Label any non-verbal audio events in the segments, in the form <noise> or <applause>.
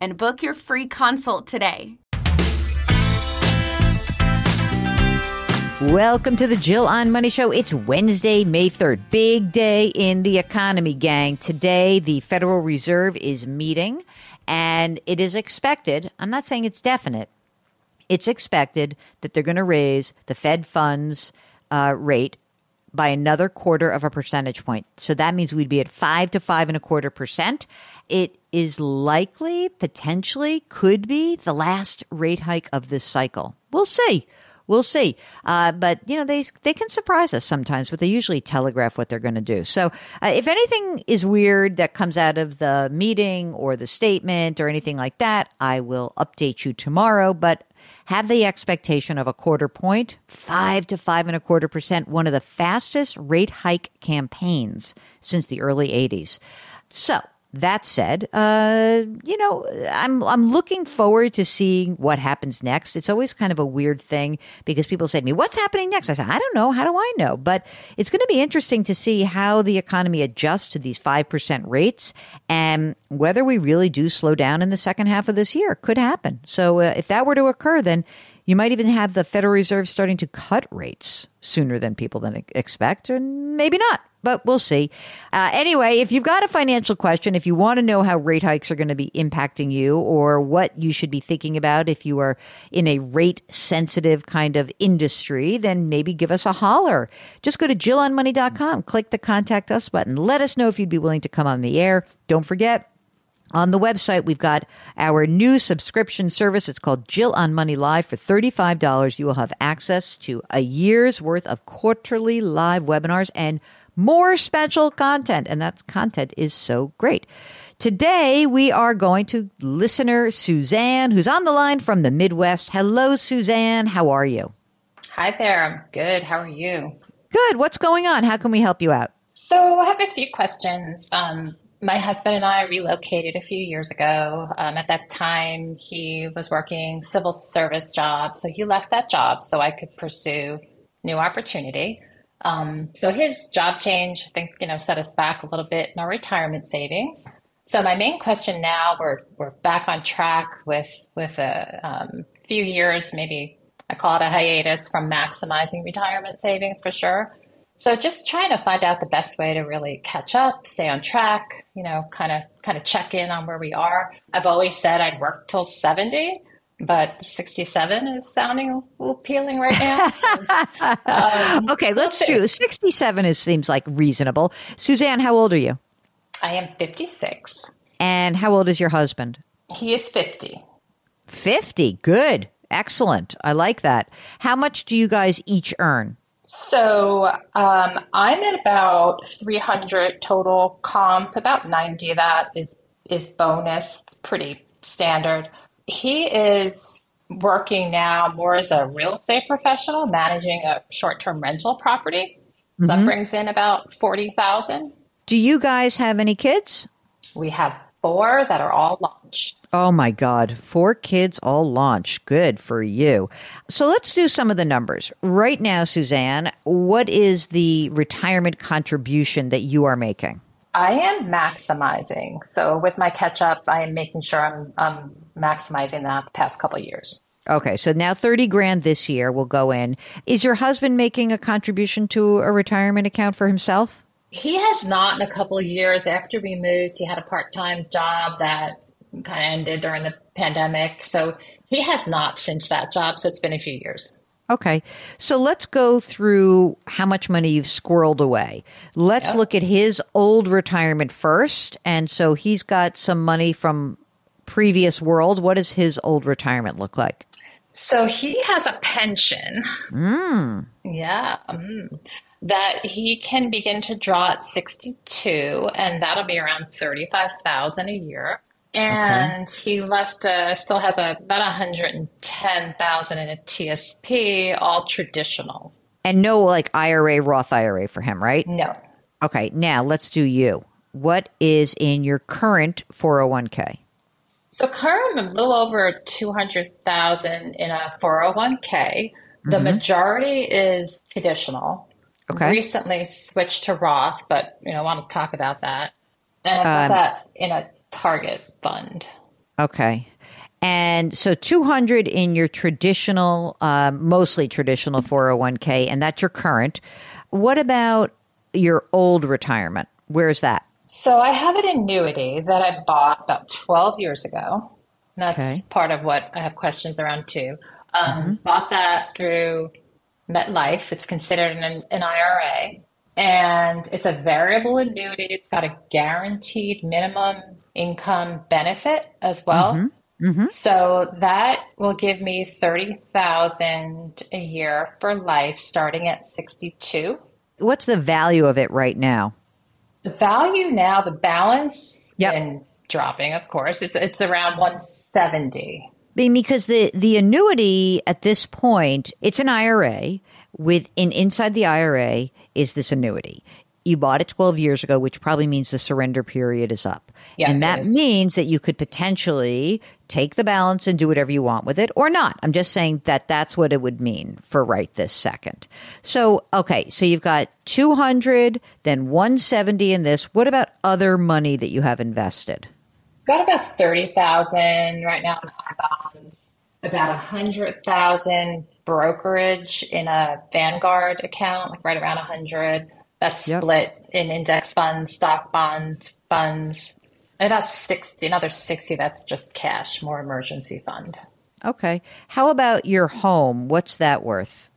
And book your free consult today. Welcome to the Jill on Money Show. It's Wednesday, May 3rd. Big day in the economy, gang. Today, the Federal Reserve is meeting, and it is expected, I'm not saying it's definite, it's expected that they're going to raise the Fed funds uh, rate by another quarter of a percentage point. So that means we'd be at five to five and a quarter percent. It is likely, potentially, could be the last rate hike of this cycle. We'll see. We'll see. Uh, but you know they they can surprise us sometimes, but they usually telegraph what they're going to do. So uh, if anything is weird that comes out of the meeting or the statement or anything like that, I will update you tomorrow. But have the expectation of a quarter point, five to five and a quarter percent, one of the fastest rate hike campaigns since the early 80s. So that said, uh, you know, I'm I'm looking forward to seeing what happens next. It's always kind of a weird thing because people say to me, "What's happening next?" I say, "I don't know. How do I know?" But it's going to be interesting to see how the economy adjusts to these five percent rates and whether we really do slow down in the second half of this year. Could happen. So uh, if that were to occur, then you might even have the Federal Reserve starting to cut rates sooner than people than expect, and maybe not, but we'll see. Uh, anyway, if you've got a financial question, if you want to know how rate hikes are going to be impacting you, or what you should be thinking about if you are in a rate sensitive kind of industry, then maybe give us a holler. Just go to JillOnMoney.com, click the contact us button. Let us know if you'd be willing to come on the air. Don't forget, on the website, we've got our new subscription service. It's called Jill on Money Live. For $35, you will have access to a year's worth of quarterly live webinars and more special content. And that content is so great. Today, we are going to listener Suzanne, who's on the line from the Midwest. Hello, Suzanne. How are you? Hi there. I'm good. How are you? Good. What's going on? How can we help you out? So, I have a few questions. Um, my husband and I relocated a few years ago. Um, at that time, he was working civil service job, so he left that job so I could pursue new opportunity. Um, so his job change, I think, you know, set us back a little bit in our retirement savings. So my main question now, we're we're back on track with with a um, few years, maybe I call it a hiatus from maximizing retirement savings for sure. So just trying to find out the best way to really catch up, stay on track, you know, kind of kind of check in on where we are. I've always said I'd work till 70, but 67 is sounding a little appealing right now. So, <laughs> um, okay, let's do 67 is seems like reasonable. Suzanne, how old are you? I am 56. And how old is your husband? He is 50. 50. Good. Excellent. I like that. How much do you guys each earn? So um, I'm at about 300 total comp. About 90 of that is is bonus. It's pretty standard. He is working now more as a real estate professional, managing a short term rental property. Mm-hmm. That brings in about forty thousand. Do you guys have any kids? We have four that are all launched. Oh my God. Four kids all launched. Good for you. So let's do some of the numbers. Right now, Suzanne, what is the retirement contribution that you are making? I am maximizing. So with my catch up, I am making sure I'm, I'm maximizing that the past couple years. Okay, so now 30 grand this year will go in. Is your husband making a contribution to a retirement account for himself? He has not in a couple of years. After we moved, he had a part time job that kind of ended during the pandemic. So he has not since that job. So it's been a few years. Okay. So let's go through how much money you've squirreled away. Let's look at his old retirement first. And so he's got some money from previous world. What does his old retirement look like? So he has a pension. Mm. Yeah. Mm, that he can begin to draw at 62 and that'll be around 35,000 a year and okay. he left uh, still has a, about 110000 in a tsp all traditional. And no like ira roth ira for him right? No. Okay now let's do you. What is in your current 401k so current a little over 200000 in a 401k the mm-hmm. majority is traditional. Okay. Recently switched to roth but you know i want to talk about that. And i put um, that in a target fund. Okay. And so 200 in your traditional, um, mostly traditional 401k, and that's your current. What about your old retirement? Where's that? So I have an annuity that I bought about 12 years ago. That's okay. part of what I have questions around too. Um, mm-hmm. Bought that through MetLife. It's considered an, an IRA and it's a variable annuity. It's got a guaranteed minimum income benefit as well. Mm-hmm. Mm-hmm. So that will give me 30,000 a year for life starting at 62. What's the value of it right now? The value now, the balance yep. been dropping, of course. It's it's around 170. Because the the annuity at this point, it's an IRA with in inside the IRA is this annuity. You bought it 12 years ago, which probably means the surrender period is up. Yeah, and that means that you could potentially take the balance and do whatever you want with it or not. I'm just saying that that's what it would mean for right this second. So, okay, so you've got 200, then 170 in this. What about other money that you have invested? Got about 30,000 right now in bonds, about 100,000 brokerage in a Vanguard account, like right around 100. That's yep. split in index funds, stock bond funds, and about 60, another 60 that's just cash, more emergency fund. Okay. How about your home? What's that worth?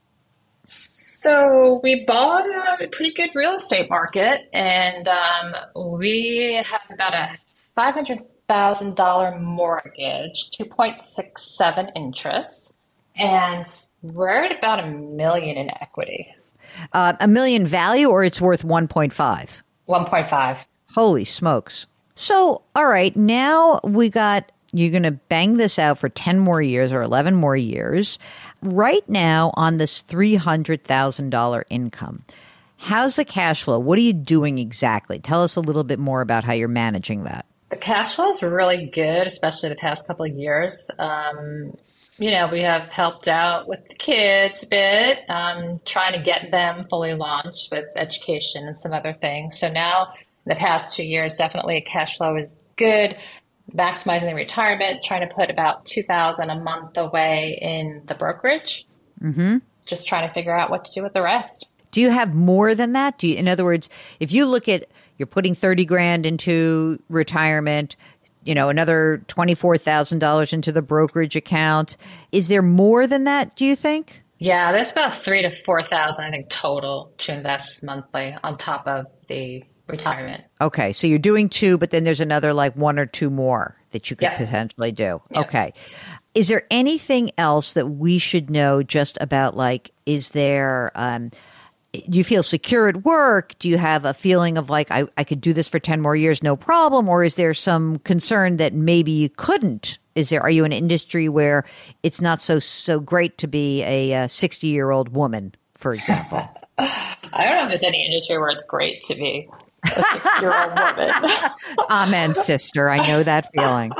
So we bought a pretty good real estate market, and um, we have about a five hundred thousand dollar mortgage, two point six seven interest, and we're at about a million in equity. Uh, a million value, or it's worth 1.5? 1.5. Holy smokes. So, all right, now we got, you're going to bang this out for 10 more years or 11 more years. Right now, on this $300,000 income, how's the cash flow? What are you doing exactly? Tell us a little bit more about how you're managing that. The cash flow is really good, especially the past couple of years. Um, you know, we have helped out with the kids a bit, um, trying to get them fully launched with education and some other things. So now, the past two years, definitely cash flow is good. Maximizing the retirement, trying to put about two thousand a month away in the brokerage. Mm-hmm. Just trying to figure out what to do with the rest. Do you have more than that? Do you, in other words, if you look at you're putting 30 grand into retirement, you know, another $24,000 into the brokerage account. Is there more than that, do you think? Yeah, there's about three to 4,000, I think, total to invest monthly on top of the retirement. Okay. So you're doing two, but then there's another like one or two more that you could yep. potentially do. Yep. Okay. Is there anything else that we should know just about like, is there, um, do you feel secure at work? Do you have a feeling of like, I, I could do this for 10 more years, no problem? Or is there some concern that maybe you couldn't? Is there, are you in an industry where it's not so, so great to be a 60 year old woman, for example? <laughs> I don't know if there's any industry where it's great to be. A six year old woman. <laughs> Amen, sister. I know that feeling.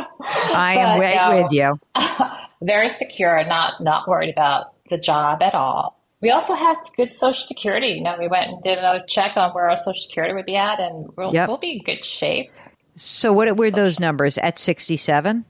I am right no, with you. <laughs> Very secure, not not worried about the job at all. We also have good Social Security. You know, we went and did a check on where our Social Security would be at, and we'll, yep. we'll be in good shape. So, what were those numbers at 67?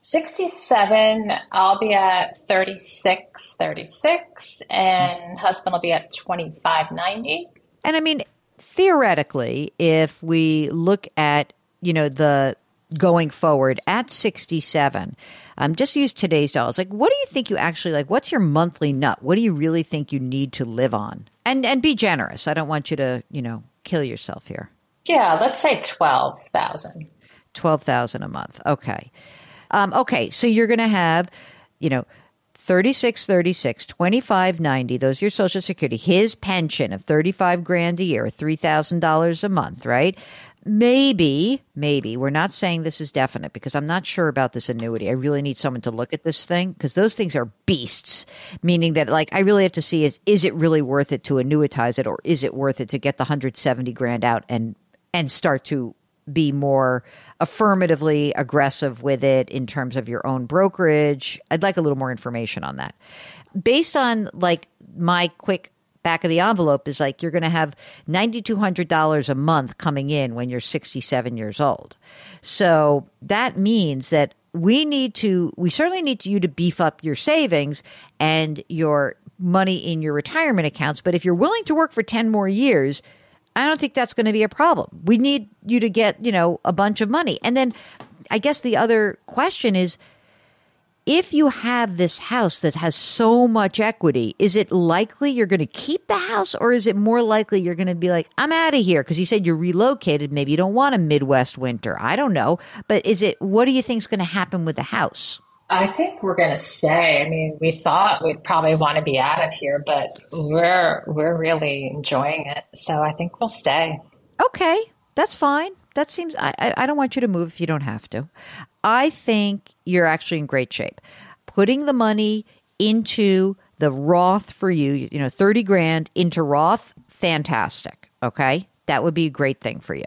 67, I'll be at 36, 36, and husband will be at 25, 90. And I mean, theoretically, if we look at, you know, the going forward at 67, um, just use today's dollars. Like, what do you think you actually like? What's your monthly nut? What do you really think you need to live on? And and be generous. I don't want you to, you know, kill yourself here. Yeah, let's say 12,000. 12,000 a month. Okay. Um, okay, so you're going to have, you know, 36 36 25 90 those are your social security. His pension of 35 grand a year $3000 a month right? Maybe maybe we're not saying this is definite because i'm not sure about this annuity. I really need someone to look at this thing because those things are beasts meaning that like i really have to see is is it really worth it to annuitize it or is it worth it to get the 170 grand out and and start to be more affirmatively aggressive with it in terms of your own brokerage. I'd like a little more information on that. Based on like my quick back of the envelope is like you're going to have $9200 a month coming in when you're 67 years old. So that means that we need to we certainly need you to beef up your savings and your money in your retirement accounts, but if you're willing to work for 10 more years, I don't think that's going to be a problem. We need you to get, you know, a bunch of money. And then I guess the other question is if you have this house that has so much equity, is it likely you're going to keep the house or is it more likely you're going to be like, I'm out of here? Because you said you're relocated. Maybe you don't want a Midwest winter. I don't know. But is it, what do you think is going to happen with the house? I think we're going to stay. I mean, we thought we'd probably want to be out of here, but we're we're really enjoying it. So I think we'll stay. Okay, that's fine. That seems. I I don't want you to move if you don't have to. I think you're actually in great shape. Putting the money into the Roth for you, you know, thirty grand into Roth, fantastic. Okay, that would be a great thing for you.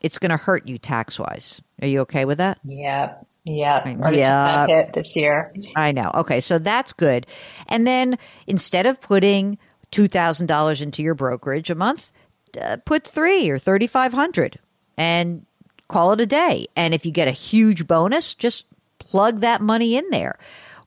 It's going to hurt you tax wise. Are you okay with that? Yep. Yeah, already yeah. hit this year. I know. Okay, so that's good. And then instead of putting two thousand dollars into your brokerage a month, uh, put three or thirty five hundred, and call it a day. And if you get a huge bonus, just plug that money in there.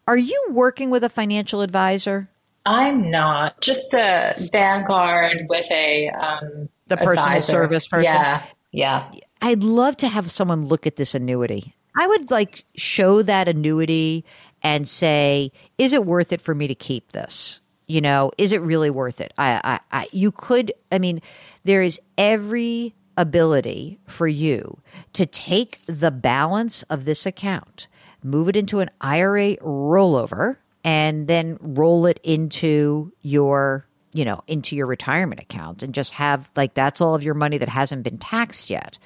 Are you working with a financial advisor? I'm not. Just a Vanguard with a um, the personal advisor. service person. Yeah, yeah. I'd love to have someone look at this annuity I would like show that annuity and say, is it worth it for me to keep this? You know, is it really worth it? I, I, I you could, I mean, there is every ability for you to take the balance of this account, move it into an IRA rollover, and then roll it into your you know into your retirement account and just have like that's all of your money that hasn't been taxed yet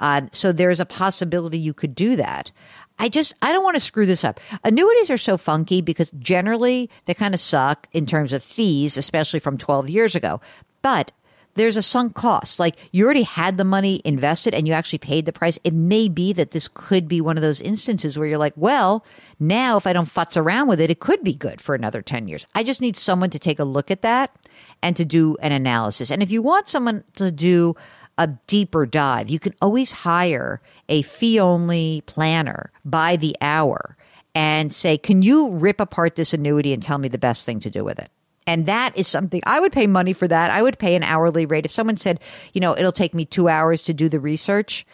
uh, so there's a possibility you could do that. I just I don't want to screw this up. Annuities are so funky because generally they kind of suck in terms of fees, especially from 12 years ago. But there's a sunk cost. Like you already had the money invested and you actually paid the price. It may be that this could be one of those instances where you're like, well, now if I don't futz around with it, it could be good for another 10 years. I just need someone to take a look at that and to do an analysis. And if you want someone to do a deeper dive. You can always hire a fee only planner by the hour and say, Can you rip apart this annuity and tell me the best thing to do with it? And that is something I would pay money for that. I would pay an hourly rate. If someone said, you know, it'll take me two hours to do the research,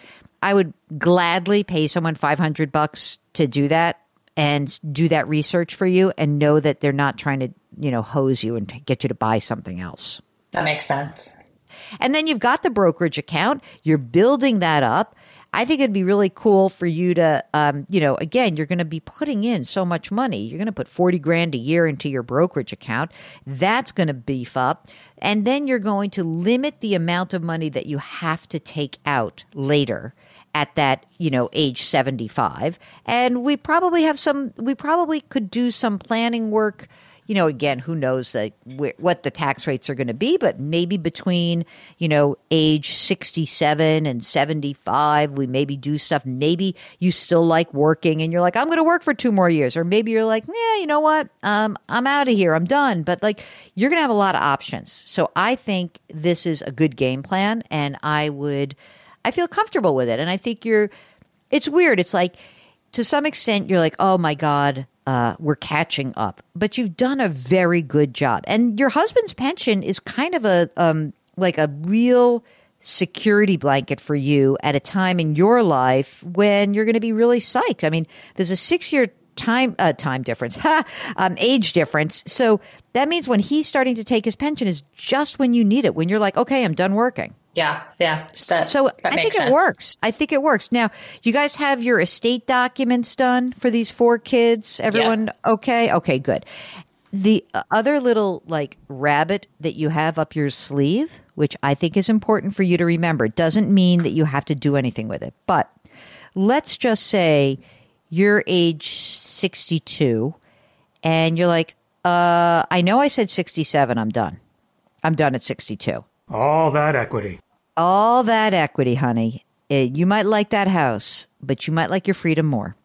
I would gladly pay someone 500 bucks to do that and do that research for you and know that they're not trying to, you know, hose you and get you to buy something else. That makes sense. And then you've got the brokerage account, you're building that up. I think it'd be really cool for you to, um, you know, again, you're going to be putting in so much money. You're going to put 40 grand a year into your brokerage account. That's going to beef up. And then you're going to limit the amount of money that you have to take out later at that, you know, age 75. And we probably have some, we probably could do some planning work you know, again, who knows wh- what the tax rates are going to be, but maybe between, you know, age 67 and 75, we maybe do stuff. Maybe you still like working and you're like, I'm going to work for two more years. Or maybe you're like, yeah, you know what? Um, I'm out of here. I'm done. But like, you're going to have a lot of options. So I think this is a good game plan and I would, I feel comfortable with it. And I think you're, it's weird. It's like, to some extent, you're like, oh my God, uh, we're catching up. But you've done a very good job. And your husband's pension is kind of a, um, like a real security blanket for you at a time in your life when you're going to be really psyched. I mean, there's a six year time uh, time difference, <laughs> um, age difference. So that means when he's starting to take his pension is just when you need it. When you're like, okay, I'm done working. Yeah, yeah. That, so that I think sense. it works. I think it works. Now, you guys have your estate documents done for these four kids. Everyone yeah. okay? Okay, good. The other little like rabbit that you have up your sleeve, which I think is important for you to remember, doesn't mean that you have to do anything with it. But let's just say you're age 62 and you're like, uh, I know I said 67, I'm done. I'm done at 62. All that equity. All that equity, honey. Eh, you might like that house, but you might like your freedom more.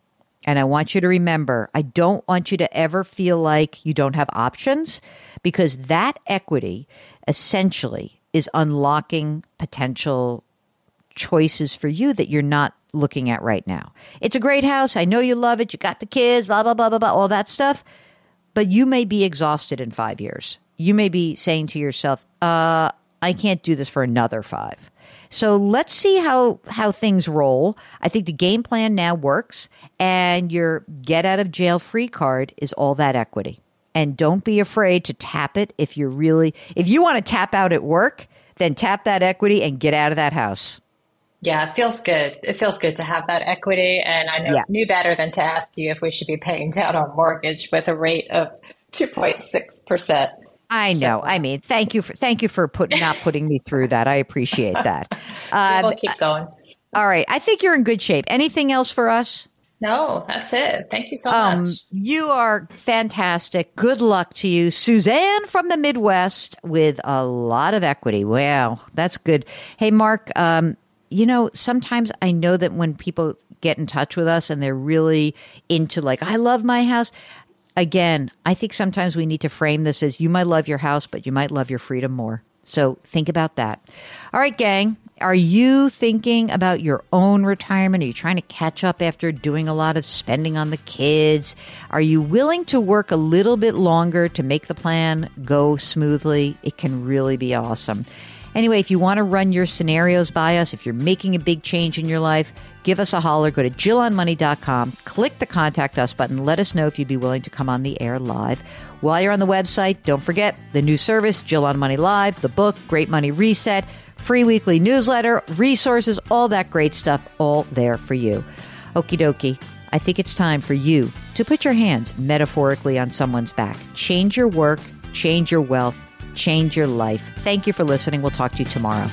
And I want you to remember, I don't want you to ever feel like you don't have options because that equity essentially is unlocking potential choices for you that you're not looking at right now. It's a great house. I know you love it. You got the kids, blah, blah, blah, blah, blah, all that stuff. But you may be exhausted in five years. You may be saying to yourself, uh, I can't do this for another five. So let's see how how things roll. I think the game plan now works, and your get out of jail free card is all that equity. And don't be afraid to tap it if you're really if you want to tap out at work, then tap that equity and get out of that house. Yeah, it feels good. It feels good to have that equity, and I know, yeah. knew better than to ask you if we should be paying down our mortgage with a rate of two point six percent. I know. So, I mean, thank you for thank you for put, not putting me through that. I appreciate that. <laughs> Uh, we'll keep going. All right. I think you're in good shape. Anything else for us? No, that's it. Thank you so um, much. You are fantastic. Good luck to you. Suzanne from the Midwest with a lot of equity. Wow, that's good. Hey, Mark, um, you know, sometimes I know that when people get in touch with us and they're really into, like, I love my house, again, I think sometimes we need to frame this as you might love your house, but you might love your freedom more. So think about that. All right, gang. Are you thinking about your own retirement? Are you trying to catch up after doing a lot of spending on the kids? Are you willing to work a little bit longer to make the plan go smoothly? It can really be awesome. Anyway, if you want to run your scenarios by us, if you're making a big change in your life, give us a holler. Go to JillOnMoney.com, click the contact us button. Let us know if you'd be willing to come on the air live. While you're on the website, don't forget the new service, Jill on Money Live, the book, Great Money Reset, free weekly newsletter, resources, all that great stuff, all there for you. Okie dokie. I think it's time for you to put your hands metaphorically on someone's back. Change your work, change your wealth, change your life. Thank you for listening. We'll talk to you tomorrow.